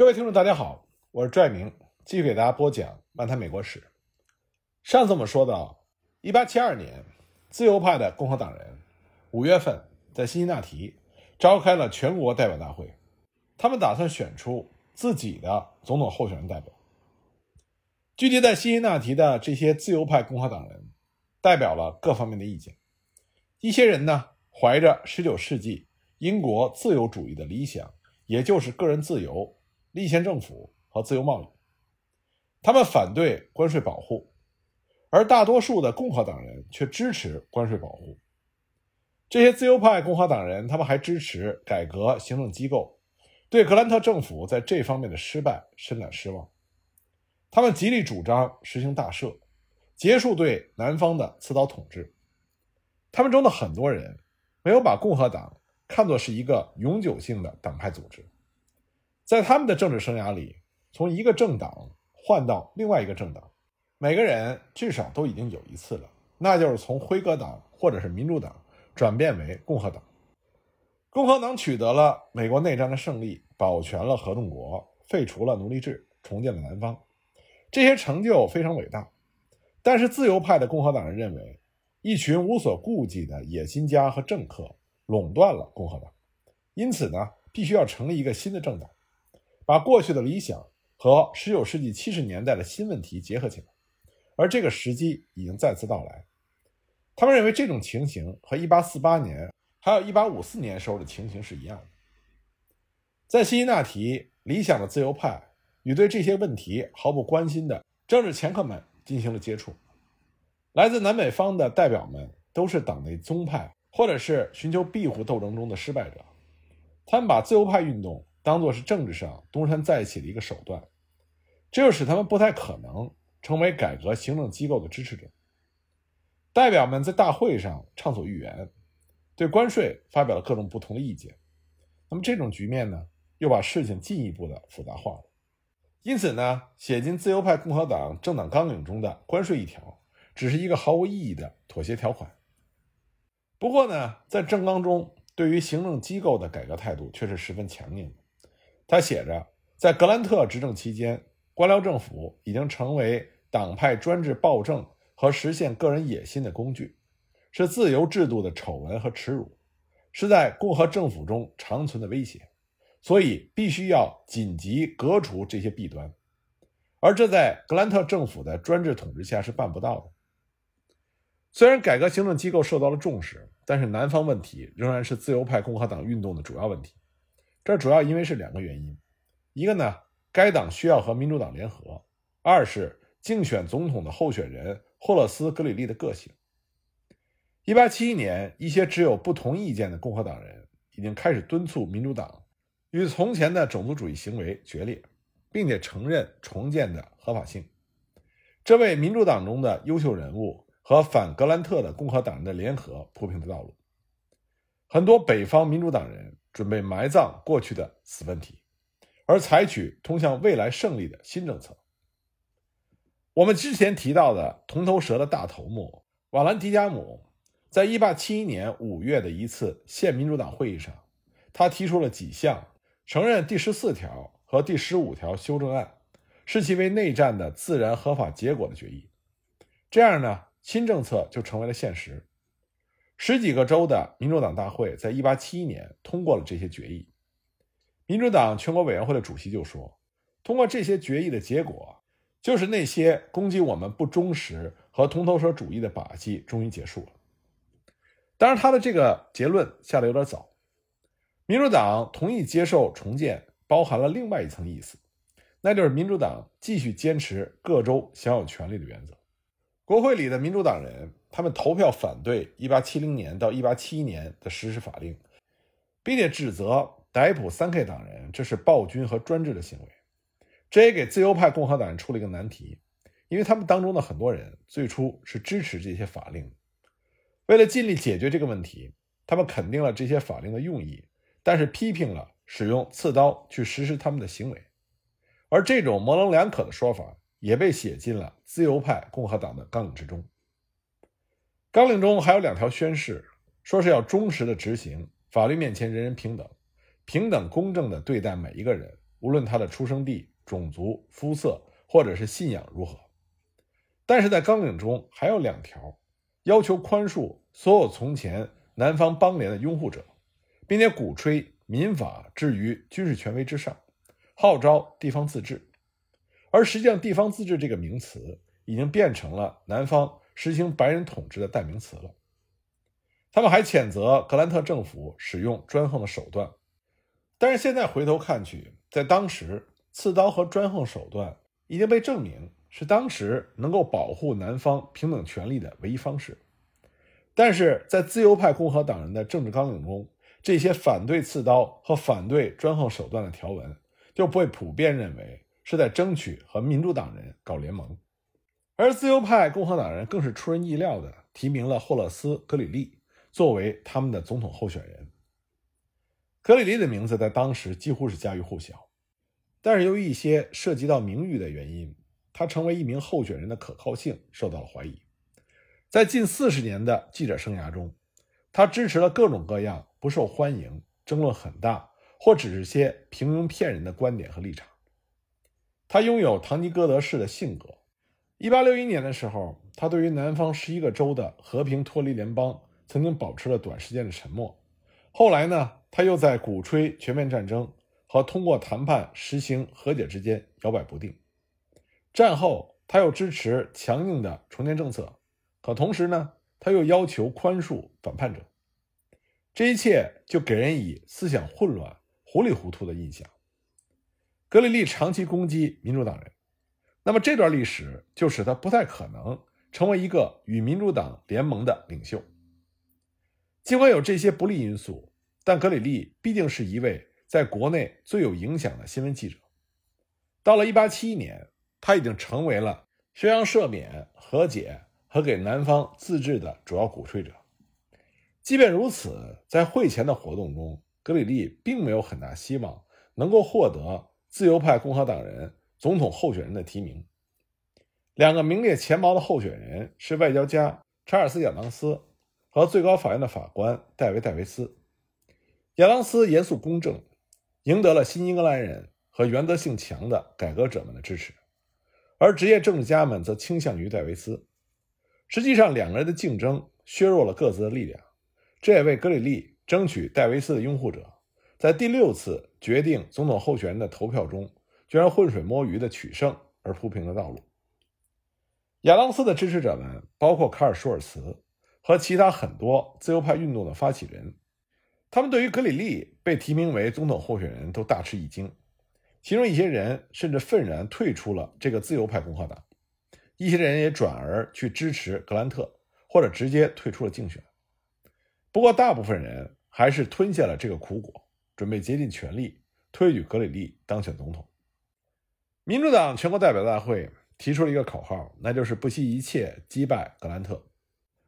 各位听众，大家好，我是拽明，继续给大家播讲《漫谈美国史》。上次我们说到，一八七二年，自由派的共和党人五月份在辛辛那提召开了全国代表大会，他们打算选出自己的总统候选人代表。聚集在辛辛那提的这些自由派共和党人，代表了各方面的意见。一些人呢，怀着十九世纪英国自由主义的理想，也就是个人自由。立宪政府和自由贸易，他们反对关税保护，而大多数的共和党人却支持关税保护。这些自由派共和党人，他们还支持改革行政机构，对格兰特政府在这方面的失败深感失望。他们极力主张实行大赦，结束对南方的刺刀统治。他们中的很多人没有把共和党看作是一个永久性的党派组织。在他们的政治生涯里，从一个政党换到另外一个政党，每个人至少都已经有一次了，那就是从辉格党或者是民主党转变为共和党。共和党取得了美国内战的胜利，保全了合众国，废除了奴隶制，重建了南方，这些成就非常伟大。但是自由派的共和党人认为，一群无所顾忌的野心家和政客垄断了共和党，因此呢，必须要成立一个新的政党。把过去的理想和19世纪70年代的新问题结合起来，而这个时机已经再次到来。他们认为这种情形和1848年还有1854年时候的情形是一样的。在辛辛那提，理想的自由派与对这些问题毫不关心的政治掮客们进行了接触。来自南北方的代表们都是党内宗派或者是寻求庇护斗争中的失败者，他们把自由派运动。当做是政治上东山再起的一个手段，这就使他们不太可能成为改革行政机构的支持者。代表们在大会上畅所欲言，对关税发表了各种不同的意见。那么这种局面呢，又把事情进一步的复杂化了。因此呢，写进自由派共和党政党纲领中的关税一条，只是一个毫无意义的妥协条款。不过呢，在政纲中对于行政机构的改革态度却是十分强硬的。他写着，在格兰特执政期间，官僚政府已经成为党派专制暴政和实现个人野心的工具，是自由制度的丑闻和耻辱，是在共和政府中长存的威胁，所以必须要紧急革除这些弊端，而这在格兰特政府的专制统治下是办不到的。虽然改革行政机构受到了重视，但是南方问题仍然是自由派共和党运动的主要问题。这主要因为是两个原因，一个呢，该党需要和民主党联合；二是竞选总统的候选人霍勒斯·格里利的个性。一八七一年，一些持有不同意见的共和党人已经开始敦促民主党与从前的种族主义行为决裂，并且承认重建的合法性。这为民主党中的优秀人物和反格兰特的共和党人的联合铺平了道路。很多北方民主党人。准备埋葬过去的死问题，而采取通向未来胜利的新政策。我们之前提到的铜头蛇的大头目瓦兰迪加姆，在一八七一年五月的一次县民主党会议上，他提出了几项承认第十四条和第十五条修正案，视其为内战的自然合法结果的决议。这样呢，新政策就成为了现实。十几个州的民主党大会在1871年通过了这些决议。民主党全国委员会的主席就说：“通过这些决议的结果，就是那些攻击我们不忠实和铜头蛇主义的把戏终于结束了。”当然，他的这个结论下的有点早。民主党同意接受重建，包含了另外一层意思，那就是民主党继续坚持各州享有权利的原则。国会里的民主党人，他们投票反对1870年到1871年的实施法令，并且指责逮捕三 K 党人这是暴君和专制的行为。这也给自由派共和党人出了一个难题，因为他们当中的很多人最初是支持这些法令。为了尽力解决这个问题，他们肯定了这些法令的用意，但是批评了使用刺刀去实施他们的行为。而这种模棱两可的说法。也被写进了自由派共和党的纲领之中。纲领中还有两条宣誓，说是要忠实的执行法律面前人人平等，平等公正的对待每一个人，无论他的出生地、种族、肤色或者是信仰如何。但是在纲领中还有两条，要求宽恕所有从前南方邦联的拥护者，并且鼓吹民法置于军事权威之上，号召地方自治。而实际上，“地方自治”这个名词已经变成了南方实行白人统治的代名词了。他们还谴责格兰特政府使用专横的手段，但是现在回头看去，在当时，刺刀和专横手段已经被证明是当时能够保护南方平等权利的唯一方式。但是在自由派共和党人的政治纲领中，这些反对刺刀和反对专横手段的条文就不会普遍认为是在争取和民主党人搞联盟，而自由派共和党人更是出人意料的提名了霍勒斯·格里利。作为他们的总统候选人，格里利的名字在当时几乎是家喻户晓。但是由于一些涉及到名誉的原因，他成为一名候选人的可靠性受到了怀疑。在近四十年的记者生涯中，他支持了各种各样不受欢迎、争论很大或只是些平庸骗人的观点和立场。他拥有堂吉诃德式的性格。一八六一年的时候，他对于南方十一个州的和平脱离联邦。曾经保持了短时间的沉默，后来呢，他又在鼓吹全面战争和通过谈判实行和解之间摇摆不定。战后，他又支持强硬的重建政策，可同时呢，他又要求宽恕反叛者。这一切就给人以思想混乱、糊里糊涂的印象。格里利长期攻击民主党人，那么这段历史就使他不太可能成为一个与民主党联盟的领袖。尽管有这些不利因素，但格里利毕竟是一位在国内最有影响的新闻记者。到了1871年，他已经成为了宣扬赦免、和解和给南方自治的主要鼓吹者。即便如此，在会前的活动中，格里利并没有很大希望能够获得自由派共和党人总统候选人的提名。两个名列前茅的候选人是外交家查尔斯·亚当斯。和最高法院的法官戴维·戴维斯，亚当斯严肃公正，赢得了新英格兰人和原则性强的改革者们的支持，而职业政治家们则倾向于戴维斯。实际上，两个人的竞争削弱了各自的力量，这也为格里利争取戴维斯的拥护者在第六次决定总统候选人的投票中居然浑水摸鱼的取胜而铺平了道路。亚当斯的支持者们包括卡尔·舒尔茨。和其他很多自由派运动的发起人，他们对于格里利被提名为总统候选人都大吃一惊，其中一些人甚至愤然退出了这个自由派共和党，一些人也转而去支持格兰特，或者直接退出了竞选。不过，大部分人还是吞下了这个苦果，准备竭尽全力推举格里利当选总统。民主党全国代表大会提出了一个口号，那就是不惜一切击败格兰特。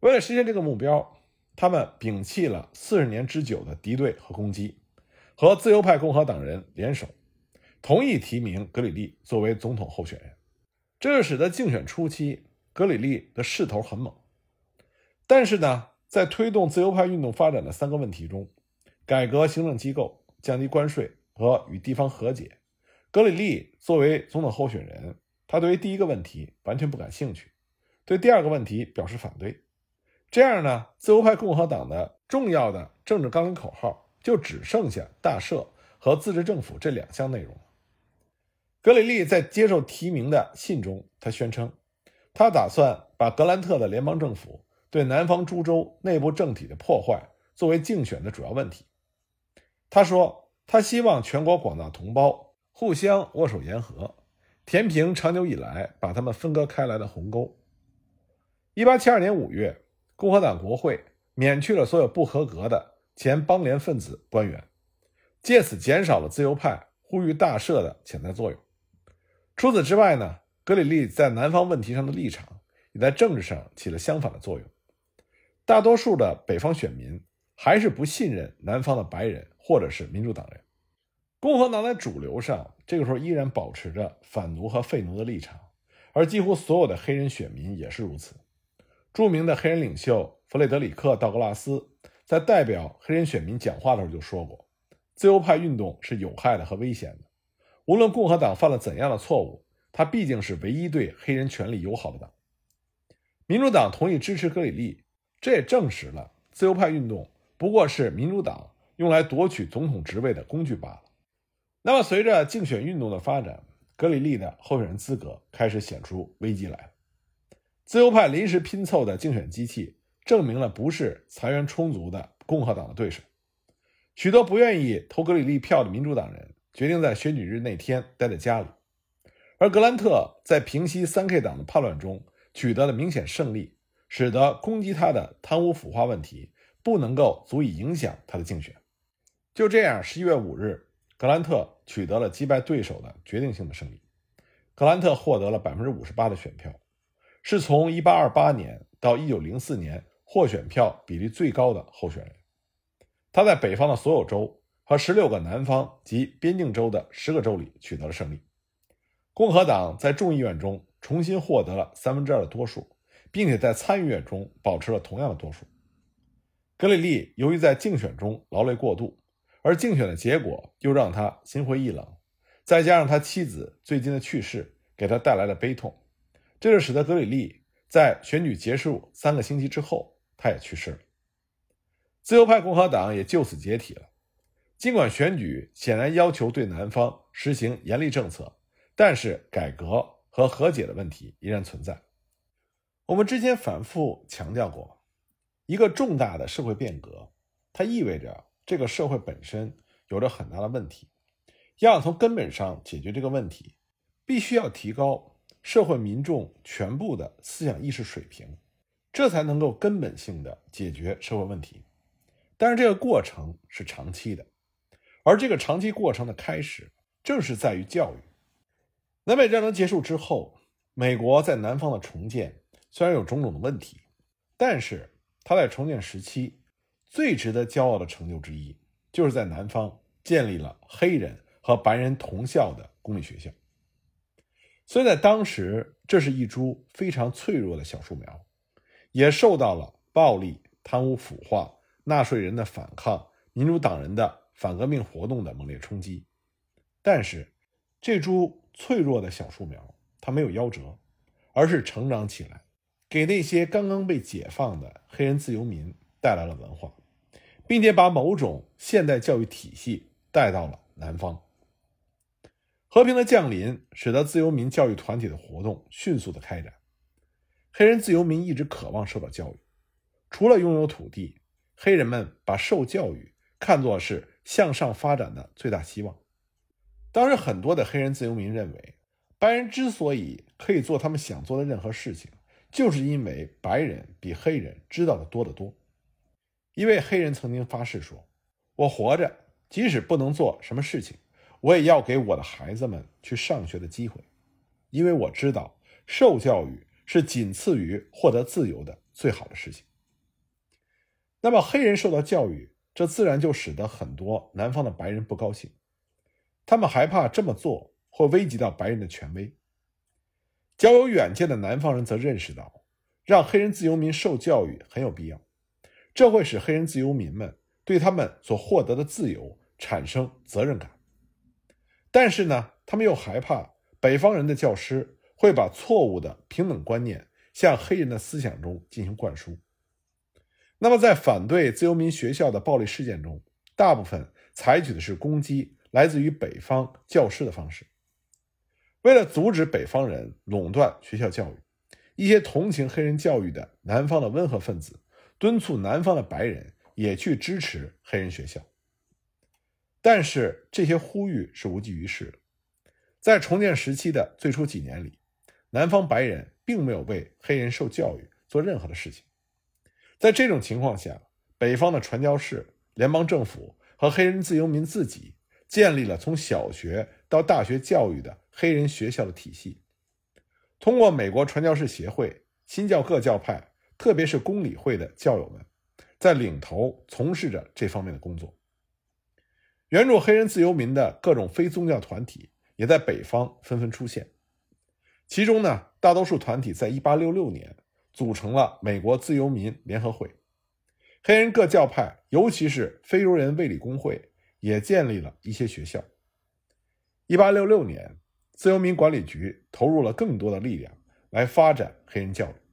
为了实现这个目标，他们摒弃了四十年之久的敌对和攻击，和自由派共和党人联手，同意提名格里利作为总统候选人。这就使得竞选初期格里利的势头很猛。但是呢，在推动自由派运动发展的三个问题中，改革行政机构、降低关税和与地方和解，格里利作为总统候选人，他对于第一个问题完全不感兴趣，对第二个问题表示反对。这样呢，自由派共和党的重要的政治纲领口号就只剩下大赦和自治政府这两项内容。格里利在接受提名的信中，他宣称，他打算把格兰特的联邦政府对南方诸州内部政体的破坏作为竞选的主要问题。他说，他希望全国广大同胞互相握手言和，填平长久以来把他们分割开来的鸿沟。一八七二年五月。共和党国会免去了所有不合格的前邦联分子官员，借此减少了自由派呼吁大赦的潜在作用。除此之外呢，格里利在南方问题上的立场也在政治上起了相反的作用。大多数的北方选民还是不信任南方的白人或者是民主党人。共和党在主流上这个时候依然保持着反奴和废奴的立场，而几乎所有的黑人选民也是如此。著名的黑人领袖弗雷德里克·道格拉斯在代表黑人选民讲话的时候就说过：“自由派运动是有害的和危险的。无论共和党犯了怎样的错误，他毕竟是唯一对黑人权利友好的党。民主党同意支持格里利，这也证实了自由派运动不过是民主党用来夺取总统职位的工具罢了。那么，随着竞选运动的发展，格里利的候选人资格开始显出危机来。自由派临时拼凑的竞选机器，证明了不是财源充足的共和党的对手。许多不愿意投格里利票的民主党人决定在选举日那天待在家里，而格兰特在平息三 K 党的叛乱中。取得了明显胜利，使得攻击他的贪污腐化问题不能够足以影响他的竞选。就这样，十一月五日，格兰特取得了击败对手的决定性的胜利。格兰特获得了百分之五十八的选票，是从一八二八年到一九零四年获选票比例最高的候选人。他在北方的所有州和十六个南方及边境州的十个州里取得了胜利。共和党在众议院中。重新获得了三分之二的多数，并且在参议院中保持了同样的多数。格里利由于在竞选中劳累过度，而竞选的结果又让他心灰意冷，再加上他妻子最近的去世给他带来了悲痛，这就使得格里利在选举结束三个星期之后，他也去世了。自由派共和党也就此解体了。尽管选举显然要求对南方实行严厉政策，但是改革。和和解的问题依然存在。我们之前反复强调过，一个重大的社会变革，它意味着这个社会本身有着很大的问题。要想从根本上解决这个问题，必须要提高社会民众全部的思想意识水平，这才能够根本性的解决社会问题。但是这个过程是长期的，而这个长期过程的开始，正是在于教育。南北战争结束之后，美国在南方的重建虽然有种种的问题，但是他在重建时期最值得骄傲的成就之一，就是在南方建立了黑人和白人同校的公立学校。所以在当时，这是一株非常脆弱的小树苗，也受到了暴力、贪污腐化、纳税人的反抗、民主党人的反革命活动的猛烈冲击。但是，这株脆弱的小树苗，它没有夭折，而是成长起来，给那些刚刚被解放的黑人自由民带来了文化，并且把某种现代教育体系带到了南方。和平的降临使得自由民教育团体的活动迅速的开展。黑人自由民一直渴望受到教育，除了拥有土地，黑人们把受教育看作是向上发展的最大希望。当时，很多的黑人自由民认为，白人之所以可以做他们想做的任何事情，就是因为白人比黑人知道的多得多。一位黑人曾经发誓说：“我活着，即使不能做什么事情，我也要给我的孩子们去上学的机会，因为我知道受教育是仅次于获得自由的最好的事情。”那么，黑人受到教育，这自然就使得很多南方的白人不高兴。他们害怕这么做会危及到白人的权威。较有远见的南方人则认识到，让黑人自由民受教育很有必要，这会使黑人自由民们对他们所获得的自由产生责任感。但是呢，他们又害怕北方人的教师会把错误的平等观念向黑人的思想中进行灌输。那么，在反对自由民学校的暴力事件中，大部分采取的是攻击。来自于北方教师的方式，为了阻止北方人垄断学校教育，一些同情黑人教育的南方的温和分子敦促南方的白人也去支持黑人学校。但是这些呼吁是无济于事的。在重建时期的最初几年里，南方白人并没有为黑人受教育做任何的事情。在这种情况下，北方的传教士、联邦政府和黑人自由民自己。建立了从小学到大学教育的黑人学校的体系，通过美国传教士协会、新教各教派，特别是公理会的教友们，在领头从事着这方面的工作。援助黑人自由民的各种非宗教团体也在北方纷纷出现，其中呢，大多数团体在1866年组成了美国自由民联合会，黑人各教派，尤其是非洲人卫理公会。也建立了一些学校。1866年，自由民管理局投入了更多的力量来发展黑人教育。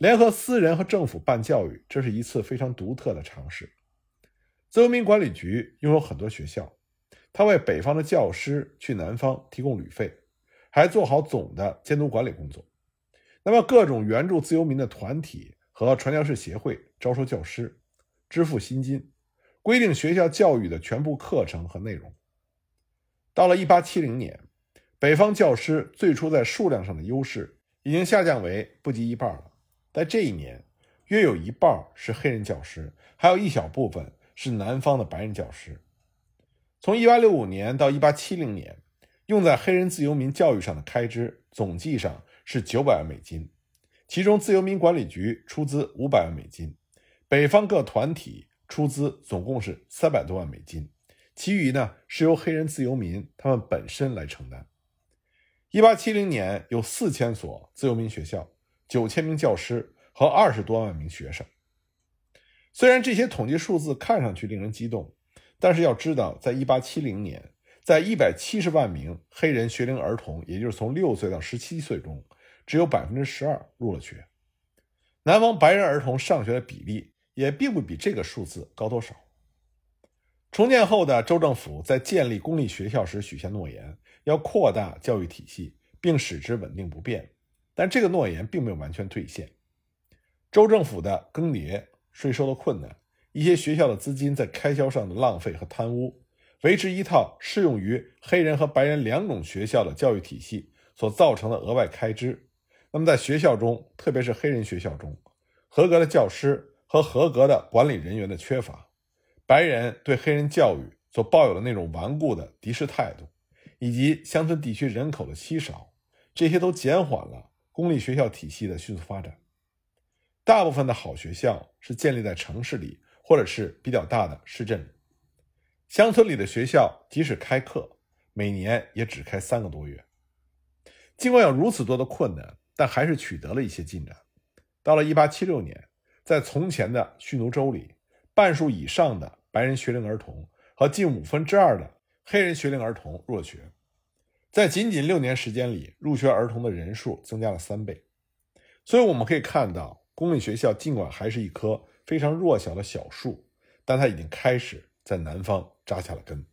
联合私人和政府办教育，这是一次非常独特的尝试。自由民管理局拥有很多学校，他为北方的教师去南方提供旅费，还做好总的监督管理工作。那么，各种援助自由民的团体和传教士协会招收教师，支付薪金，规定学校教育的全部课程和内容。到了1870年，北方教师最初在数量上的优势已经下降为不及一半了。在这一年，约有一半是黑人教师，还有一小部分是南方的白人教师。从1865年到1870年，用在黑人自由民教育上的开支总计上是900万美金，其中自由民管理局出资500万美金，北方各团体出资总共是300多万美金。其余呢是由黑人自由民他们本身来承担。一八七零年有四千所自由民学校，九千名教师和二十多万名学生。虽然这些统计数字看上去令人激动，但是要知道，在一八七零年，在一百七十万名黑人学龄儿童，也就是从六岁到十七岁中，只有百分之十二入了学。南方白人儿童上学的比例也并不比这个数字高多少。重建后的州政府在建立公立学校时许下诺言，要扩大教育体系，并使之稳定不变。但这个诺言并没有完全兑现。州政府的更迭、税收的困难、一些学校的资金在开销上的浪费和贪污，维持一套适用于黑人和白人两种学校的教育体系所造成的额外开支。那么，在学校中，特别是黑人学校中，合格的教师和合格的管理人员的缺乏。白人对黑人教育所抱有的那种顽固的敌视态度，以及乡村地区人口的稀少，这些都减缓了公立学校体系的迅速发展。大部分的好学校是建立在城市里，或者是比较大的市镇里。乡村里的学校即使开课，每年也只开三个多月。尽管有如此多的困难，但还是取得了一些进展。到了1876年，在从前的蓄奴州里，半数以上的白人学龄儿童和近五分之二的黑人学龄儿童入学，在仅仅六年时间里，入学儿童的人数增加了三倍。所以我们可以看到，公立学校尽管还是一棵非常弱小的小树，但它已经开始在南方扎下了根。